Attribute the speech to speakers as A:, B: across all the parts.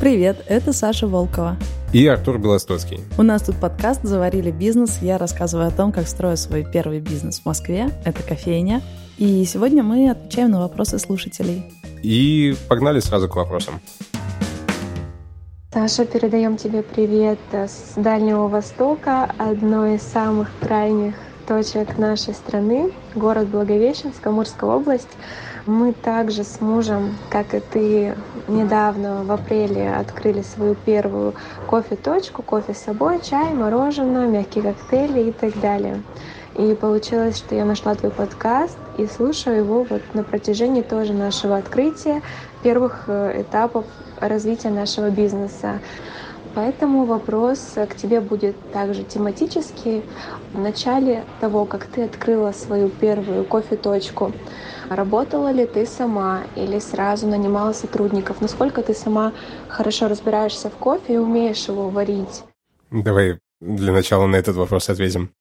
A: Привет, это Саша Волкова.
B: И Артур Белостоцкий.
A: У нас тут подкаст «Заварили бизнес». Я рассказываю о том, как строю свой первый бизнес в Москве. Это кофейня. И сегодня мы отвечаем на вопросы слушателей.
B: И погнали сразу к вопросам.
C: Саша, передаем тебе привет с Дальнего Востока, одной из самых крайних точек нашей страны, город Благовещенск, Амурская область. Мы также с мужем, как и ты, недавно в апреле открыли свою первую кофе-точку, кофе с собой, чай, мороженое, мягкие коктейли и так далее. И получилось, что я нашла твой подкаст и слушаю его вот на протяжении тоже нашего открытия, первых э, этапов развития нашего бизнеса. Поэтому вопрос к тебе будет также тематический. В начале того, как ты открыла свою первую кофе-точку, работала ли ты сама или сразу нанимала сотрудников? Насколько ты сама хорошо разбираешься в кофе и умеешь его варить?
B: Давай для начала на этот вопрос ответим.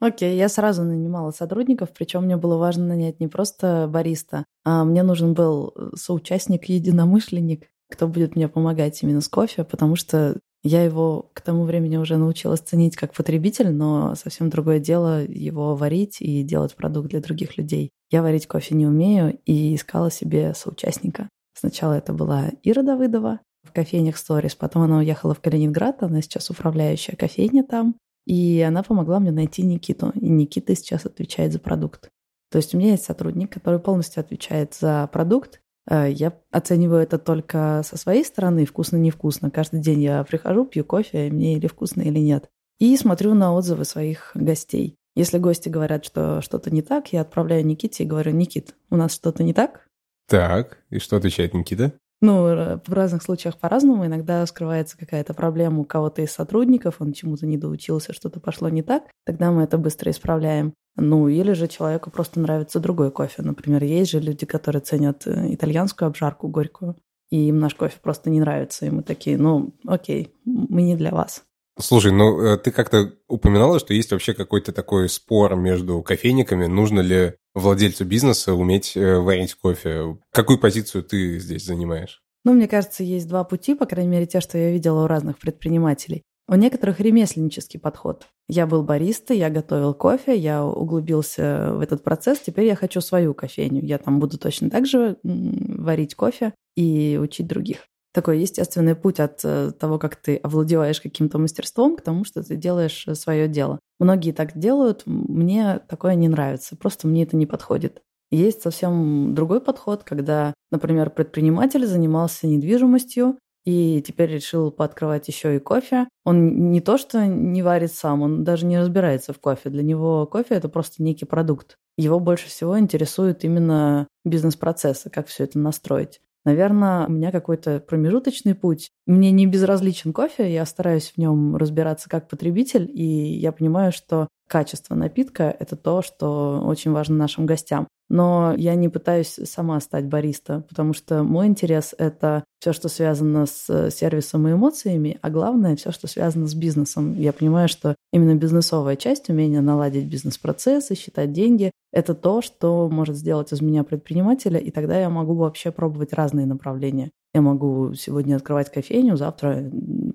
A: Окей, я сразу нанимала сотрудников, причем мне было важно нанять не просто бариста, а мне нужен был соучастник, единомышленник, кто будет мне помогать именно с кофе, потому что я его к тому времени уже научилась ценить как потребитель, но совсем другое дело его варить и делать продукт для других людей. Я варить кофе не умею и искала себе соучастника. Сначала это была Ира Давыдова в кофейнях Stories, потом она уехала в Калининград, она сейчас управляющая кофейня там, и она помогла мне найти Никиту. И Никита сейчас отвечает за продукт. То есть у меня есть сотрудник, который полностью отвечает за продукт, я оцениваю это только со своей стороны, вкусно-невкусно. Каждый день я прихожу, пью кофе, мне или вкусно, или нет. И смотрю на отзывы своих гостей. Если гости говорят, что что-то не так, я отправляю Никите и говорю, Никит, у нас что-то не так?
B: Так, и что отвечает Никита?
A: Ну, в разных случаях по-разному. Иногда скрывается какая-то проблема у кого-то из сотрудников, он чему-то не доучился, что-то пошло не так. Тогда мы это быстро исправляем. Ну, или же человеку просто нравится другой кофе. Например, есть же люди, которые ценят э, итальянскую обжарку горькую, и им наш кофе просто не нравится. И мы такие, ну, окей, мы не для вас.
B: Слушай, ну э, ты как-то упоминала, что есть вообще какой-то такой спор между кофейниками, нужно ли владельцу бизнеса уметь э, варить кофе. Какую позицию ты здесь занимаешь?
A: Ну, мне кажется, есть два пути, по крайней мере, те, что я видела у разных предпринимателей. У некоторых ремесленнический подход. Я был бариста, я готовил кофе, я углубился в этот процесс, теперь я хочу свою кофейню. Я там буду точно так же варить кофе и учить других. Такой естественный путь от э, того, как ты овладеваешь каким-то мастерством, к тому, что ты делаешь э, свое дело. Многие так делают, мне такое не нравится, просто мне это не подходит. Есть совсем другой подход, когда, например, предприниматель занимался недвижимостью, и теперь решил пооткрывать еще и кофе. Он не то что не варит сам, он даже не разбирается в кофе. Для него кофе это просто некий продукт. Его больше всего интересует именно бизнес-процессы, как все это настроить. Наверное, у меня какой-то промежуточный путь. Мне не безразличен кофе, я стараюсь в нем разбираться как потребитель, и я понимаю, что качество напитка – это то, что очень важно нашим гостям. Но я не пытаюсь сама стать бариста, потому что мой интерес — это все, что связано с сервисом и эмоциями, а главное — все, что связано с бизнесом. Я понимаю, что именно бизнесовая часть, умение наладить бизнес-процессы, считать деньги — это то, что может сделать из меня предпринимателя, и тогда я могу вообще пробовать разные направления. Я могу сегодня открывать кофейню, завтра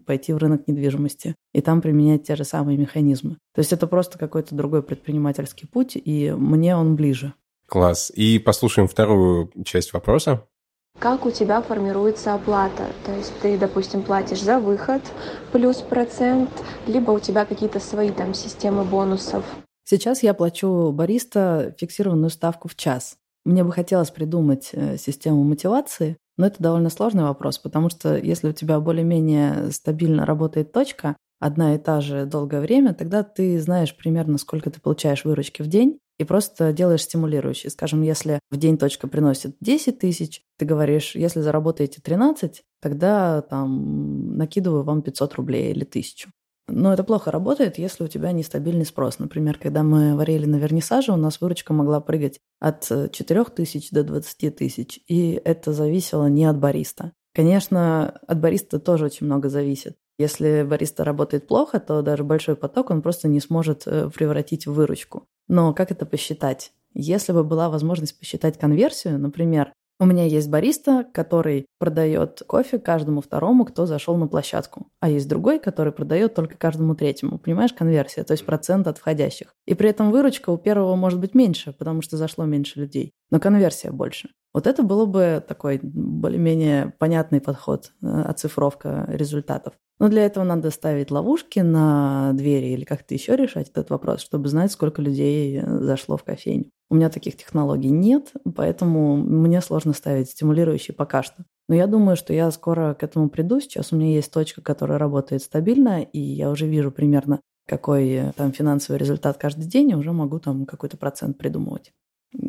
A: пойти в рынок недвижимости и там применять те же самые механизмы. То есть это просто какой-то другой предпринимательский путь, и мне он ближе.
B: Класс. И послушаем вторую часть вопроса.
C: Как у тебя формируется оплата? То есть ты, допустим, платишь за выход плюс процент, либо у тебя какие-то свои там системы бонусов?
A: Сейчас я плачу бариста фиксированную ставку в час. Мне бы хотелось придумать э, систему мотивации, но это довольно сложный вопрос, потому что если у тебя более-менее стабильно работает точка, одна и та же долгое время, тогда ты знаешь примерно, сколько ты получаешь выручки в день, и просто делаешь стимулирующий. Скажем, если в день точка приносит 10 тысяч, ты говоришь, если заработаете 13, тогда там накидываю вам 500 рублей или 1000. Но это плохо работает, если у тебя нестабильный спрос. Например, когда мы варили на вернисаже, у нас выручка могла прыгать от 4 тысяч до 20 тысяч, и это зависело не от бариста. Конечно, от бариста тоже очень много зависит. Если бариста работает плохо, то даже большой поток он просто не сможет э, превратить в выручку. Но как это посчитать? Если бы была возможность посчитать конверсию, например, У меня есть бариста, который продает кофе каждому второму, кто зашел на площадку. А есть другой, который продает только каждому третьему. Понимаешь, конверсия, то есть процент от входящих. И при этом выручка у первого может быть меньше, потому что зашло меньше людей. Но конверсия больше. Вот это было бы такой более-менее понятный подход, э, оцифровка результатов. Но для этого надо ставить ловушки на двери или как-то еще решать этот вопрос, чтобы знать, сколько людей э, зашло в кофейню. У меня таких технологий нет, поэтому мне сложно ставить стимулирующие пока что. Но я думаю, что я скоро к этому приду. Сейчас у меня есть точка, которая работает стабильно, и я уже вижу примерно, какой э, там финансовый результат каждый день, и уже могу там какой-то процент придумывать.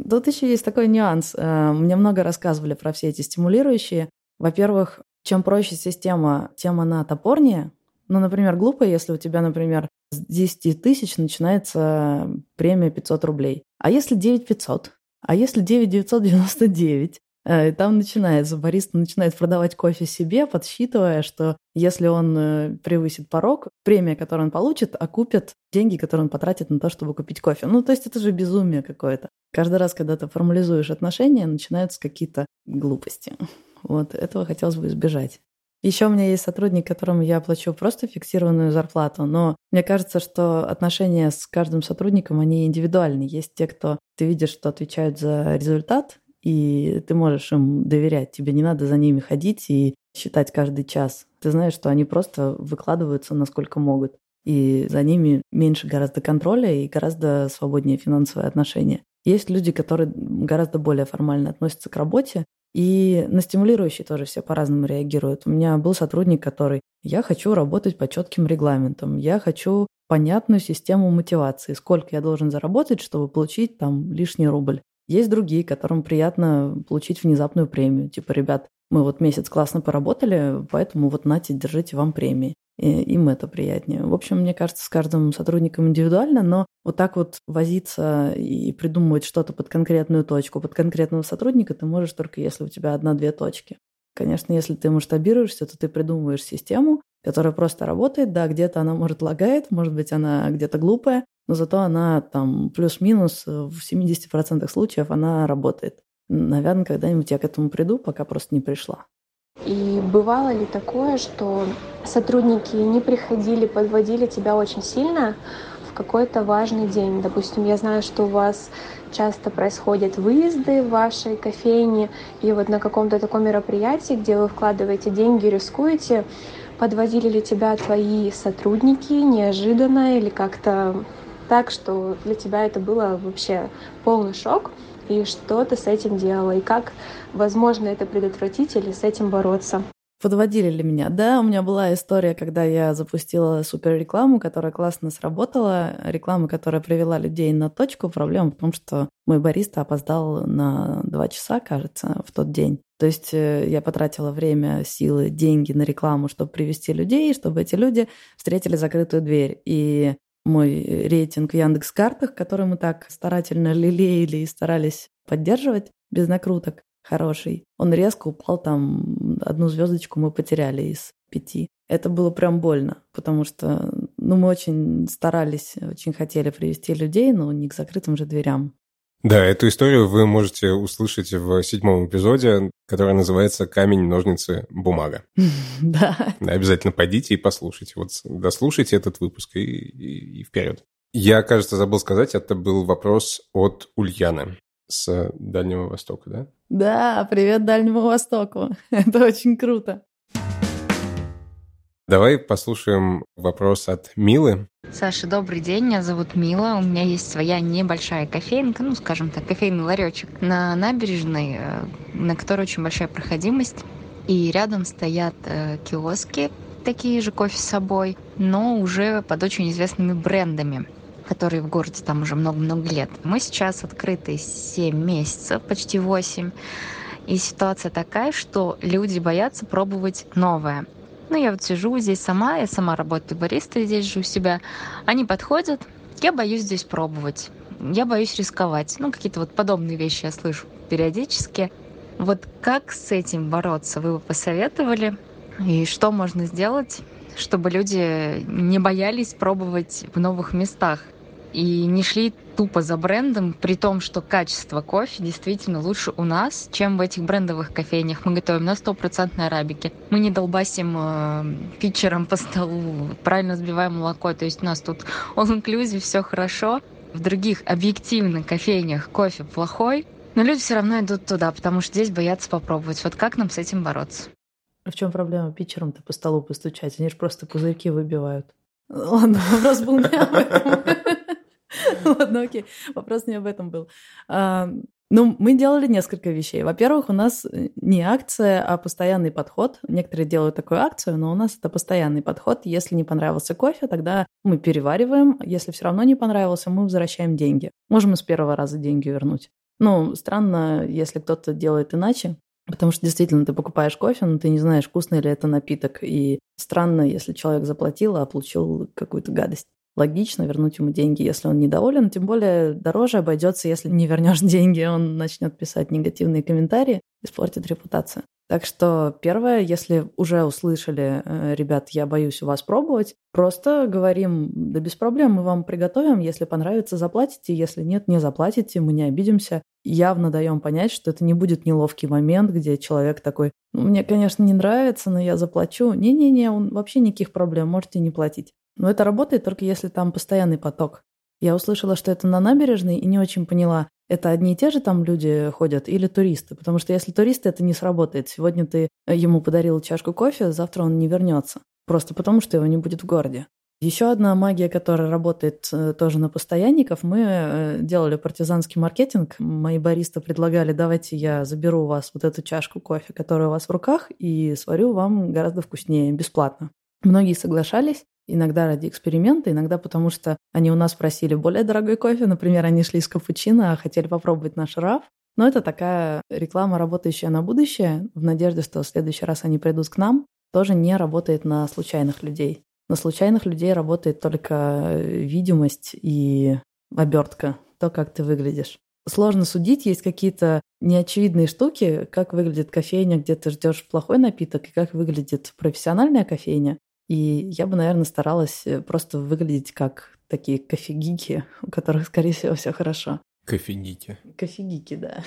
A: Тут еще есть такой нюанс. Э, мне много рассказывали про все эти стимулирующие. Во-первых, чем проще система, тем она топорнее. Ну, например, глупо, если у тебя, например, с 10 тысяч начинается премия 500 рублей. А если 9 500? А если 9 999? Э, там начинается, бариста начинает продавать кофе себе, подсчитывая, что если он э, превысит порог, премия, которую он получит, окупит деньги, которые он потратит на то, чтобы купить кофе. Ну, то есть это же безумие какое-то. Каждый раз, когда ты формализуешь отношения, начинаются какие-то глупости. Вот этого хотелось бы избежать. Еще у меня есть сотрудник, которому я плачу просто фиксированную зарплату, но мне кажется, что отношения с каждым сотрудником, они индивидуальны. Есть те, кто ты видишь, что отвечают за результат, и ты можешь им доверять. Тебе не надо за ними ходить и считать каждый час. Ты знаешь, что они просто выкладываются насколько могут. И за ними меньше гораздо контроля и гораздо свободнее финансовые отношения. Есть люди, которые гораздо более формально относятся к работе, и на стимулирующие тоже все по-разному реагируют. У меня был сотрудник, который «я хочу работать по четким регламентам, я хочу понятную систему мотивации, сколько я должен заработать, чтобы получить там лишний рубль. Есть другие, которым приятно получить внезапную премию. Типа, ребят, мы вот месяц классно поработали, поэтому вот нате, держите вам премии. И им это приятнее. В общем, мне кажется, с каждым сотрудником индивидуально, но вот так вот возиться и придумывать что-то под конкретную точку, под конкретного сотрудника ты можешь только если у тебя одна-две точки. Конечно, если ты масштабируешься, то ты придумываешь систему, которая просто работает. Да, где-то она, может, лагает, может быть, она где-то глупая, но зато она там плюс-минус в 70% случаев она работает. Наверное, когда-нибудь я к этому приду, пока просто не пришла.
C: И бывало ли такое, что сотрудники не приходили, подводили тебя очень сильно в какой-то важный день? Допустим, я знаю, что у вас часто происходят выезды в вашей кофейне, и вот на каком-то таком мероприятии, где вы вкладываете деньги, рискуете, подводили ли тебя твои сотрудники неожиданно или как-то так, что для тебя это было вообще полный шок, и что ты с этим делала, и как возможно это предотвратить или с этим бороться.
A: Подводили ли меня? Да, у меня была история, когда я запустила супер рекламу, которая классно сработала. Реклама, которая привела людей на точку. Проблема в том, что мой бариста опоздал на два часа, кажется, в тот день. То есть э, я потратила время, силы, деньги на рекламу, чтобы привести людей, чтобы эти люди встретили закрытую дверь. И мой рейтинг в Яндекс.Картах, который мы так старательно лелеяли и старались поддерживать без накруток, хороший. Он резко упал там, одну звездочку мы потеряли из пяти. Это было прям больно, потому что ну, мы очень старались, очень хотели привести людей, но не к закрытым же дверям.
B: Да, эту историю вы можете услышать в седьмом эпизоде, который называется «Камень, ножницы, бумага».
A: Да.
B: Обязательно пойдите и послушайте. Вот дослушайте этот выпуск и, и, и вперед. Я, кажется, забыл сказать, это был вопрос от Ульяны с Дальнего Востока, да?
A: Да, привет Дальнему Востоку. Это очень круто.
B: Давай послушаем вопрос от Милы.
D: Саша, добрый день, меня зовут Мила. У меня есть своя небольшая кофейнка, ну, скажем так, кофейный ларечек на набережной, э, на которой очень большая проходимость. И рядом стоят э, киоски, такие же кофе с собой, но уже под очень известными брендами которые в городе там уже много-много лет. Мы сейчас открыты 7 месяцев, почти 8. И ситуация такая, что люди боятся пробовать новое. Ну, я вот сижу здесь сама, я сама работаю баристой здесь же у себя. Они подходят, я боюсь здесь пробовать. Я боюсь рисковать. Ну, какие-то вот подобные вещи я слышу периодически. Вот как с этим бороться, вы бы посоветовали? И что можно сделать, чтобы люди не боялись пробовать в новых местах? И не шли тупо за брендом, при том, что качество кофе действительно лучше у нас, чем в этих брендовых кофейнях. Мы готовим на стопроцентной арабике. Мы не долбасим э, питчером по столу, правильно сбиваем молоко. То есть у нас тут all-inclusive, все хорошо. В других объективных кофейнях кофе плохой, но люди все равно идут туда, потому что здесь боятся попробовать. Вот как нам с этим бороться?
A: А в чем проблема питчером-то по столу постучать? Они же просто пузырьки выбивают. Ладно, вопрос был не об этом. Ладно, окей. Вопрос не об этом был. А, ну, мы делали несколько вещей. Во-первых, у нас э, не акция, а постоянный подход. Некоторые делают такую акцию, но у нас это постоянный подход. Если не понравился кофе, тогда мы перевариваем. Если все равно не понравился, мы возвращаем деньги. Можем и с первого раза деньги вернуть. Ну, странно, если кто-то делает иначе. Потому что действительно ты покупаешь кофе, но ты не знаешь, вкусный ли это напиток. И странно, если человек заплатил, а получил какую-то гадость. Логично вернуть ему деньги, если он недоволен. Тем более дороже обойдется, если не вернешь деньги, он начнет писать негативные комментарии, испортит репутацию. Так что первое, если уже услышали, э, ребят, я боюсь у вас пробовать, просто говорим, да без проблем, мы вам приготовим, если понравится, заплатите, если нет, не заплатите, мы не обидимся. Явно даем понять, что это не будет неловкий момент, где человек такой, ну, мне, конечно, не нравится, но я заплачу. Не-не-не, он вообще никаких проблем, можете не платить. Но это работает только если там постоянный поток. Я услышала, что это на набережной, и не очень поняла, это одни и те же там люди ходят или туристы? Потому что если туристы, это не сработает. Сегодня ты ему подарил чашку кофе, завтра он не вернется. Просто потому, что его не будет в городе. Еще одна магия, которая работает э, тоже на постоянников, мы э, делали партизанский маркетинг. Мои баристы предлагали, давайте я заберу у вас вот эту чашку кофе, которая у вас в руках, и сварю вам гораздо вкуснее, бесплатно. Многие соглашались, Иногда ради эксперимента, иногда потому что они у нас просили более дорогой кофе. Например, они шли с капучино, а хотели попробовать наш раф. Но это такая реклама, работающая на будущее, в надежде, что в следующий раз они придут к нам, тоже не работает на случайных людей. На случайных людей работает только видимость и обертка, то, как ты выглядишь. Сложно судить, есть какие-то неочевидные штуки, как выглядит кофейня, где ты ждешь плохой напиток, и как выглядит профессиональная кофейня. И я бы, наверное, старалась э, просто выглядеть как такие кофегики, у которых, скорее всего, все хорошо.
B: Кофегики.
A: Кофегики, да.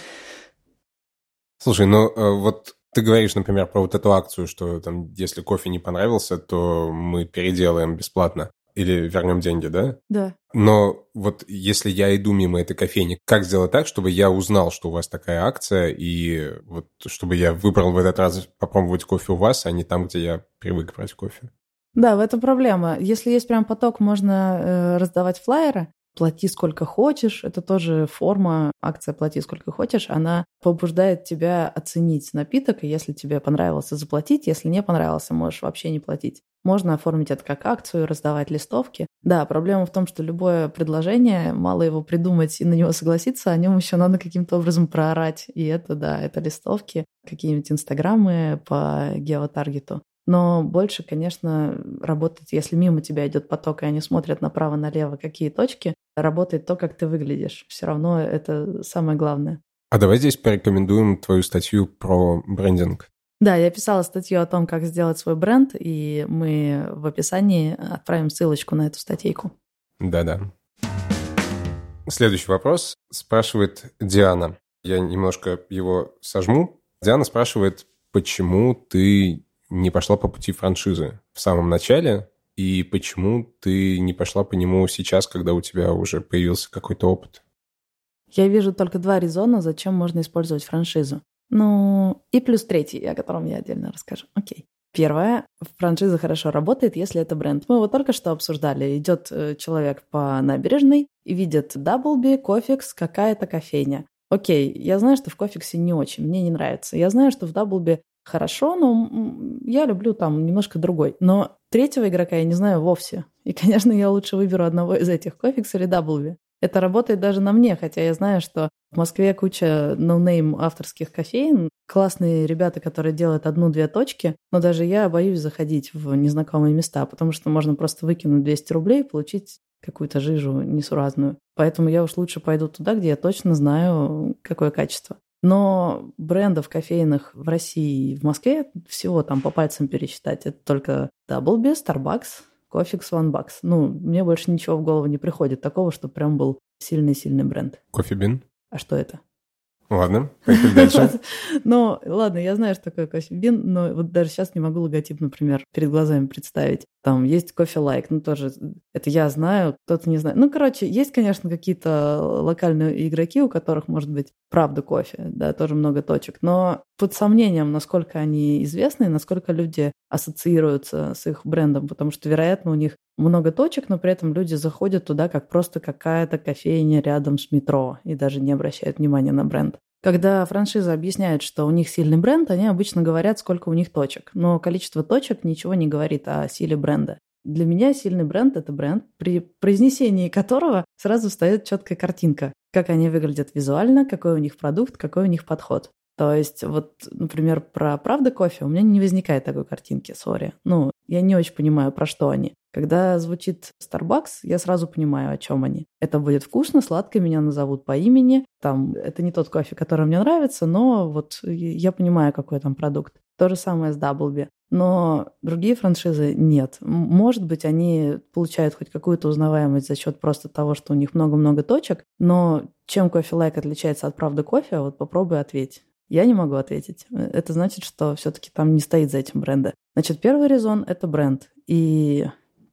B: Слушай, ну э, вот ты говоришь, например, про вот эту акцию, что там, если кофе не понравился, то мы переделаем бесплатно или вернем деньги, да?
A: Да.
B: Но вот если я иду мимо этой кофейни, как сделать так, чтобы я узнал, что у вас такая акция, и вот чтобы я выбрал в этот раз попробовать кофе у вас, а не там, где я привык брать кофе?
A: Да, в этом проблема. Если есть прям поток, можно э, раздавать флайеры. Плати сколько хочешь. Это тоже форма акция «Плати сколько хочешь». Она побуждает тебя оценить напиток, и если тебе понравился, заплатить. Если не понравился, можешь вообще не платить. Можно оформить это как акцию, раздавать листовки. Да, проблема в том, что любое предложение, мало его придумать и на него согласиться, о нем еще надо каким-то образом проорать. И это, да, это листовки, какие-нибудь инстаграмы по геотаргету. Но больше, конечно, работает, если мимо тебя идет поток, и они смотрят направо-налево, какие точки, работает то, как ты выглядишь. Все равно это самое главное.
B: А давай здесь порекомендуем твою статью про брендинг.
A: Да, я писала статью о том, как сделать свой бренд, и мы в описании отправим ссылочку на эту статейку.
B: Да-да. Следующий вопрос спрашивает Диана. Я немножко его сожму. Диана спрашивает, почему ты не пошла по пути франшизы в самом начале, и почему ты не пошла по нему сейчас, когда у тебя уже появился какой-то опыт?
A: Я вижу только два резона, зачем можно использовать франшизу. Ну, и плюс третий, о котором я отдельно расскажу. Окей. Первое, франшиза хорошо работает, если это бренд. Мы его только что обсуждали. Идет э, человек по набережной и видит Даблби, Кофикс, какая-то кофейня. Окей, я знаю, что в Кофиксе не очень, мне не нравится. Я знаю, что в Даблби хорошо, но я люблю там немножко другой. Но третьего игрока я не знаю вовсе. И, конечно, я лучше выберу одного из этих, Кофикс или W. Это работает даже на мне, хотя я знаю, что в Москве куча no name авторских кофеен, классные ребята, которые делают одну-две точки, но даже я боюсь заходить в незнакомые места, потому что можно просто выкинуть 200 рублей и получить какую-то жижу несуразную. Поэтому я уж лучше пойду туда, где я точно знаю, какое качество. Но брендов кофейных в России и в Москве всего там по пальцам пересчитать. Это только Даблби, Starbucks, Кофикс One Bucks. Ну, мне больше ничего в голову не приходит такого, что прям был сильный-сильный бренд.
B: Кофебин?
A: А что это?
B: Ладно, поехали дальше.
A: Ну, ладно, я знаю, что такое кофебин, но вот даже сейчас не могу логотип, например, перед глазами представить. Там есть кофе лайк, ну тоже это я знаю, кто-то не знает. Ну, короче, есть, конечно, какие-то локальные игроки, у которых, может быть, правда кофе, да, тоже много точек, но под сомнением, насколько они известны, насколько люди ассоциируются с их брендом, потому что, вероятно, у них много точек, но при этом люди заходят туда как просто какая-то кофейня рядом с метро и даже не обращают внимания на бренд. Когда франшиза объясняет, что у них сильный бренд, они обычно говорят, сколько у них точек. Но количество точек ничего не говорит о силе бренда. Для меня сильный бренд – это бренд, при произнесении которого сразу встает четкая картинка, как они выглядят визуально, какой у них продукт, какой у них подход. То есть вот, например, про «Правда кофе» у меня не возникает такой картинки, сори. Ну, я не очень понимаю, про что они. Когда звучит Starbucks, я сразу понимаю, о чем они. Это будет вкусно, сладко, меня назовут по имени. Там, это не тот кофе, который мне нравится, но вот я понимаю, какой там продукт. То же самое с Даблби. Но другие франшизы нет. Может быть, они получают хоть какую-то узнаваемость за счет просто того, что у них много-много точек, но чем кофе лайк отличается от правды кофе, вот попробуй ответь. Я не могу ответить. Это значит, что все-таки там не стоит за этим бренда. Значит, первый резон – это бренд. И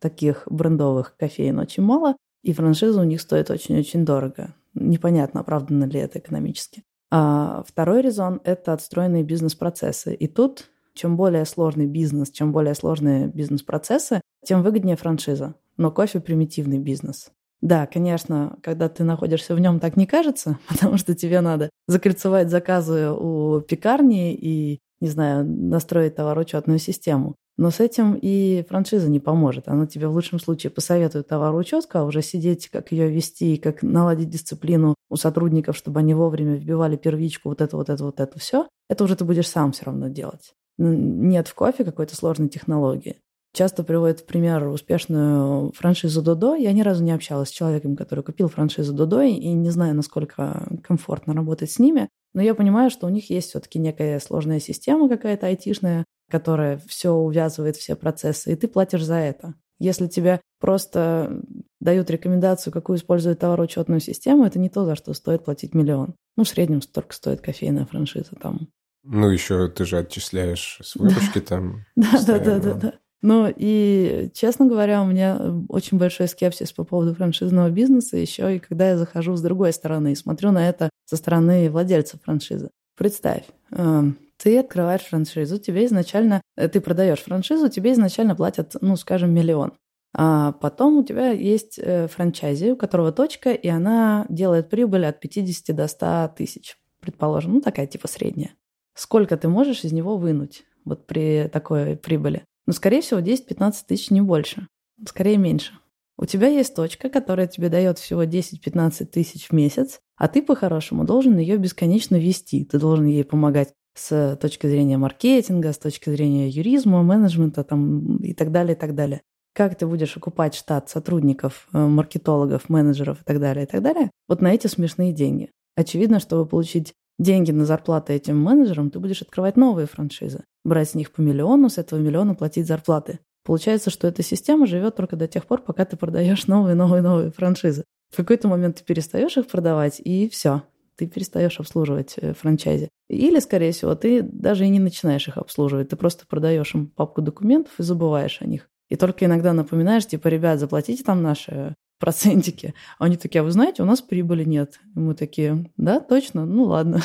A: таких брендовых кофеин очень мало, и франшиза у них стоит очень-очень дорого. Непонятно, оправдано ли это экономически. А второй резон – это отстроенные бизнес-процессы. И тут, чем более сложный бизнес, чем более сложные бизнес-процессы, тем выгоднее франшиза. Но кофе – примитивный бизнес. Да, конечно, когда ты находишься в нем, так не кажется, потому что тебе надо закольцевать заказы у пекарни и, не знаю, настроить товароучетную систему. Но с этим и франшиза не поможет. Она тебе в лучшем случае посоветует товароучетку, а уже сидеть, как ее вести, как наладить дисциплину у сотрудников, чтобы они вовремя вбивали первичку, вот это, вот это, вот это все, это уже ты будешь сам все равно делать. Нет в кофе какой-то сложной технологии часто приводит в пример успешную франшизу Додо. Я ни разу не общалась с человеком, который купил франшизу Додо, и не знаю, насколько комфортно работать с ними. Но я понимаю, что у них есть все-таки некая сложная система какая-то айтишная, которая все увязывает, все процессы, и ты платишь за это. Если тебе просто дают рекомендацию, какую использовать товароучетную систему, это не то, за что стоит платить миллион. Ну, в среднем столько стоит кофейная франшиза там.
B: Ну, еще ты же отчисляешь с выручки там.
A: Да, да, да, да, да. Ну и, честно говоря, у меня очень большой скепсис по поводу франшизного бизнеса еще и когда я захожу с другой стороны и смотрю на это со стороны владельца франшизы. Представь, э, ты открываешь франшизу, тебе изначально, э, ты продаешь франшизу, тебе изначально платят, ну, скажем, миллион. А потом у тебя есть э, франчайзи, у которого точка, и она делает прибыль от 50 до 100 тысяч, предположим, ну, такая типа средняя. Сколько ты можешь из него вынуть вот при такой прибыли? Но, скорее всего, 10-15 тысяч не больше. Скорее меньше. У тебя есть точка, которая тебе дает всего 10-15 тысяч в месяц, а ты по-хорошему должен ее бесконечно вести. Ты должен ей помогать с точки зрения маркетинга, с точки зрения юризма, менеджмента там, и так далее, и так далее. Как ты будешь окупать штат сотрудников, э, маркетологов, менеджеров и так далее, и так далее, вот на эти смешные деньги. Очевидно, чтобы получить деньги на зарплаты этим менеджерам, ты будешь открывать новые франшизы брать с них по миллиону, с этого миллиона платить зарплаты. Получается, что эта система живет только до тех пор, пока ты продаешь новые, новые, новые франшизы. В какой-то момент ты перестаешь их продавать, и все, ты перестаешь обслуживать э, франчайзи. Или, скорее всего, ты даже и не начинаешь их обслуживать, ты просто продаешь им папку документов и забываешь о них. И только иногда напоминаешь, типа, ребят, заплатите там наши процентики. А они такие, а вы знаете, у нас прибыли нет. И мы такие, да, точно, ну ладно.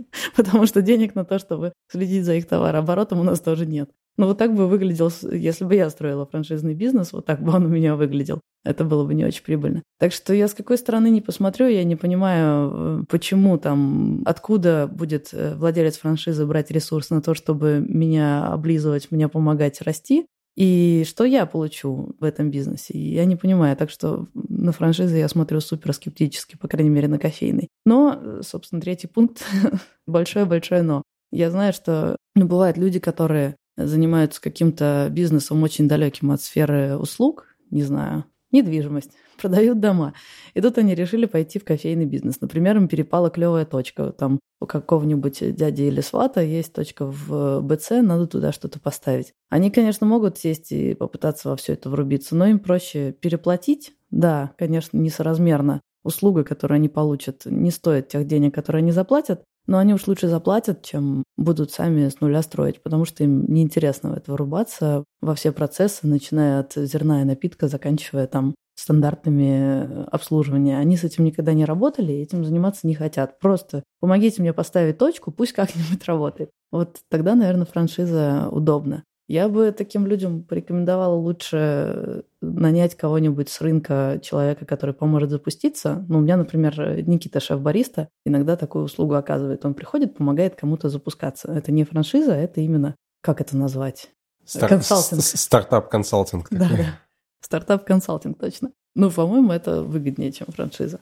A: потому что денег на то, чтобы следить за их товарооборотом, у нас тоже нет. Но вот так бы выглядел, если бы я строила франшизный бизнес, вот так бы он у меня выглядел. Это было бы не очень прибыльно. Так что я с какой стороны не посмотрю, я не понимаю, э, почему там, откуда будет э, владелец франшизы брать ресурс на то, чтобы меня облизывать, мне помогать расти, и что я получу в этом бизнесе? Я не понимаю. Так что на франшизы я смотрю супер скептически, по крайней мере, на кофейный. Но, собственно, третий пункт – большое-большое но. Я знаю, что ну, бывают люди, которые занимаются каким-то бизнесом очень далеким от сферы услуг, не знаю, недвижимость, продают дома. И тут они решили пойти в кофейный бизнес. Например, им перепала клевая точка. Там у какого-нибудь дяди или свата есть точка в БЦ, надо туда что-то поставить. Они, конечно, могут сесть и попытаться во все это врубиться, но им проще переплатить. Да, конечно, несоразмерно. Услуга, которую они получат, не стоит тех денег, которые они заплатят, но они уж лучше заплатят, чем будут сами с нуля строить, потому что им неинтересно в это вырубаться во все процессы, начиная от зерна и напитка, заканчивая там стандартными обслуживания. Они с этим никогда не работали, и этим заниматься не хотят. Просто помогите мне поставить точку, пусть как-нибудь работает. Вот тогда, наверное, франшиза удобна. Я бы таким людям порекомендовала лучше нанять кого-нибудь с рынка, человека, который поможет запуститься. Ну, у меня, например, Никита, шеф-бариста, иногда такую услугу оказывает. Он приходит, помогает кому-то запускаться. Это не франшиза, это именно, как это назвать?
B: Стар... Консалтинг. Стартап-консалтинг.
A: Да, да. Стартап-консалтинг, точно. Ну, по-моему, это выгоднее, чем франшиза.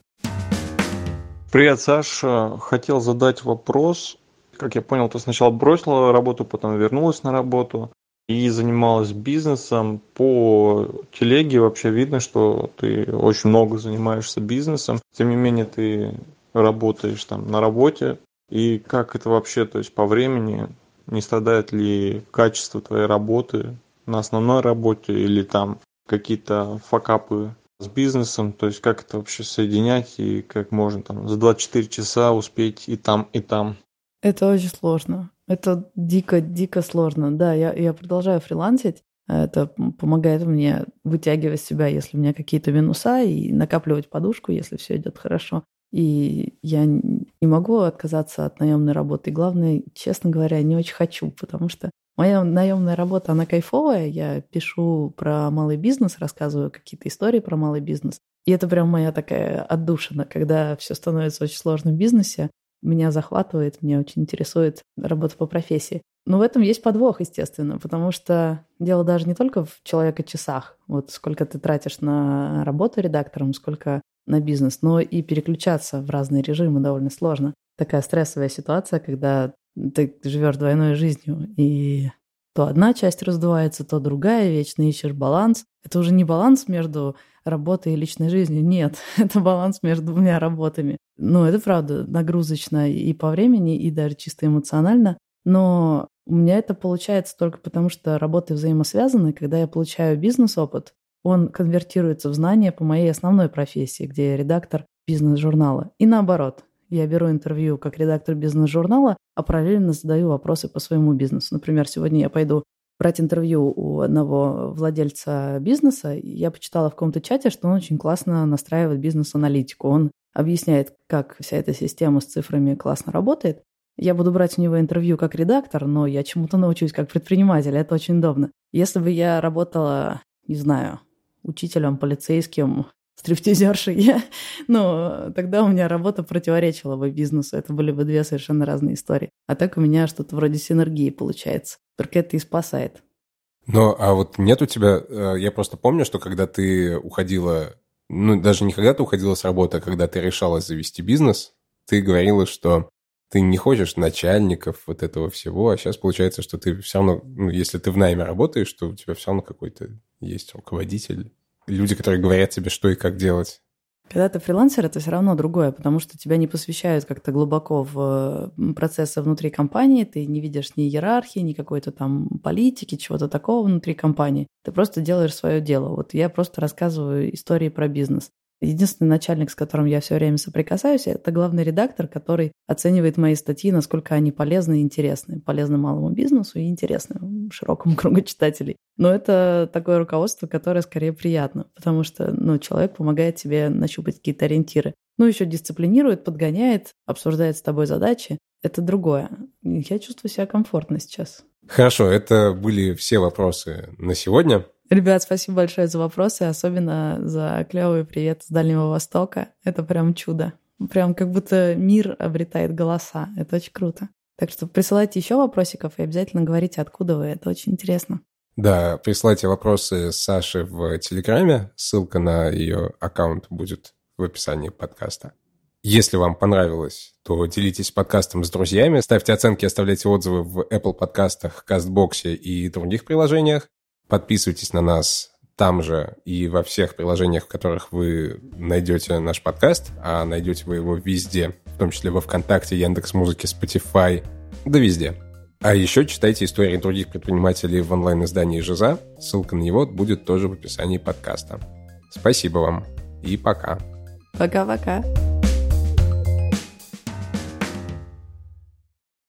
E: Привет, Саша. Хотел задать вопрос. Как я понял, ты сначала бросила работу, потом вернулась на работу и занималась бизнесом. По телеге вообще видно, что ты очень много занимаешься бизнесом. Тем не менее, ты работаешь там на работе. И как это вообще, то есть по времени, не страдает ли качество твоей работы на основной работе или там какие-то факапы с бизнесом, то есть как это вообще соединять и как можно там за 24 часа успеть и там, и там.
A: Это очень сложно. Это дико-дико сложно. Да, я, я продолжаю фрилансить. Это помогает мне вытягивать себя, если у меня какие-то минуса, и накапливать подушку, если все идет хорошо. И я не могу отказаться от наемной работы. И главное, честно говоря, не очень хочу, потому что моя наемная работа, она кайфовая. Я пишу про малый бизнес, рассказываю какие-то истории про малый бизнес. И это прям моя такая отдушина, когда все становится очень сложно в бизнесе меня захватывает, меня очень интересует работа по профессии. Но в этом есть подвох, естественно, потому что дело даже не только в человека-часах, вот сколько ты тратишь на работу редактором, сколько на бизнес, но и переключаться в разные режимы довольно сложно. Такая стрессовая ситуация, когда ты живешь двойной жизнью, и то одна часть раздувается, то другая, вечно ищешь баланс. Это уже не баланс между работой и личной жизнью, нет, это баланс между двумя работами. Ну, это правда нагрузочно и по времени, и даже чисто эмоционально, но у меня это получается только потому, что работы взаимосвязаны. Когда я получаю бизнес-опыт, он конвертируется в знания по моей основной профессии, где я редактор бизнес-журнала. И наоборот, я беру интервью как редактор бизнес-журнала, а параллельно задаю вопросы по своему бизнесу. Например, сегодня я пойду брать интервью у одного владельца бизнеса. Я почитала в каком-то чате, что он очень классно настраивает бизнес-аналитику. Он объясняет, как вся эта система с цифрами классно работает. Я буду брать у него интервью как редактор, но я чему-то научусь как предприниматель. Это очень удобно. Если бы я работала, не знаю, учителем, полицейским, стриптизершей, ну, тогда у меня работа противоречила бы бизнесу. Это были бы две совершенно разные истории. А так у меня что-то вроде синергии получается. Только это и спасает.
B: Ну, а вот нет у тебя... Э, я просто помню, что когда ты уходила... Ну, даже не когда ты уходила с работы, а когда ты решалась завести бизнес, ты говорила, что ты не хочешь начальников вот этого всего, а сейчас получается, что ты все равно, ну, если ты в найме работаешь, то у тебя все равно какой-то есть руководитель люди, которые говорят тебе, что и как делать.
A: Когда ты фрилансер, это все равно другое, потому что тебя не посвящают как-то глубоко в процессы внутри компании, ты не видишь ни иерархии, ни какой-то там политики, чего-то такого внутри компании. Ты просто делаешь свое дело. Вот я просто рассказываю истории про бизнес. Единственный начальник, с которым я все время соприкасаюсь, это главный редактор, который оценивает мои статьи, насколько они полезны и интересны. Полезны малому бизнесу и интересны широкому кругу читателей. Но это такое руководство, которое скорее приятно, потому что ну, человек помогает тебе нащупать какие-то ориентиры. Ну, еще дисциплинирует, подгоняет, обсуждает с тобой задачи. Это другое. Я чувствую себя комфортно сейчас.
B: Хорошо, это были все вопросы на сегодня.
A: Ребят, спасибо большое за вопросы, особенно за клевый привет с Дальнего Востока. Это прям чудо. Прям как будто мир обретает голоса. Это очень круто. Так что присылайте еще вопросиков и обязательно говорите, откуда вы. Это очень интересно.
B: Да, присылайте вопросы Саше в Телеграме. Ссылка на ее аккаунт будет в описании подкаста. Если вам понравилось, то делитесь подкастом с друзьями, ставьте оценки, оставляйте отзывы в Apple подкастах, Кастбоксе и других приложениях. Подписывайтесь на нас там же и во всех приложениях, в которых вы найдете наш подкаст, а найдете вы его везде, в том числе во ВКонтакте, Яндекс Музыке, Spotify, да везде. А еще читайте истории других предпринимателей в онлайн-издании «Жиза». Ссылка на него будет тоже в описании подкаста. Спасибо вам и пока.
A: Пока-пока.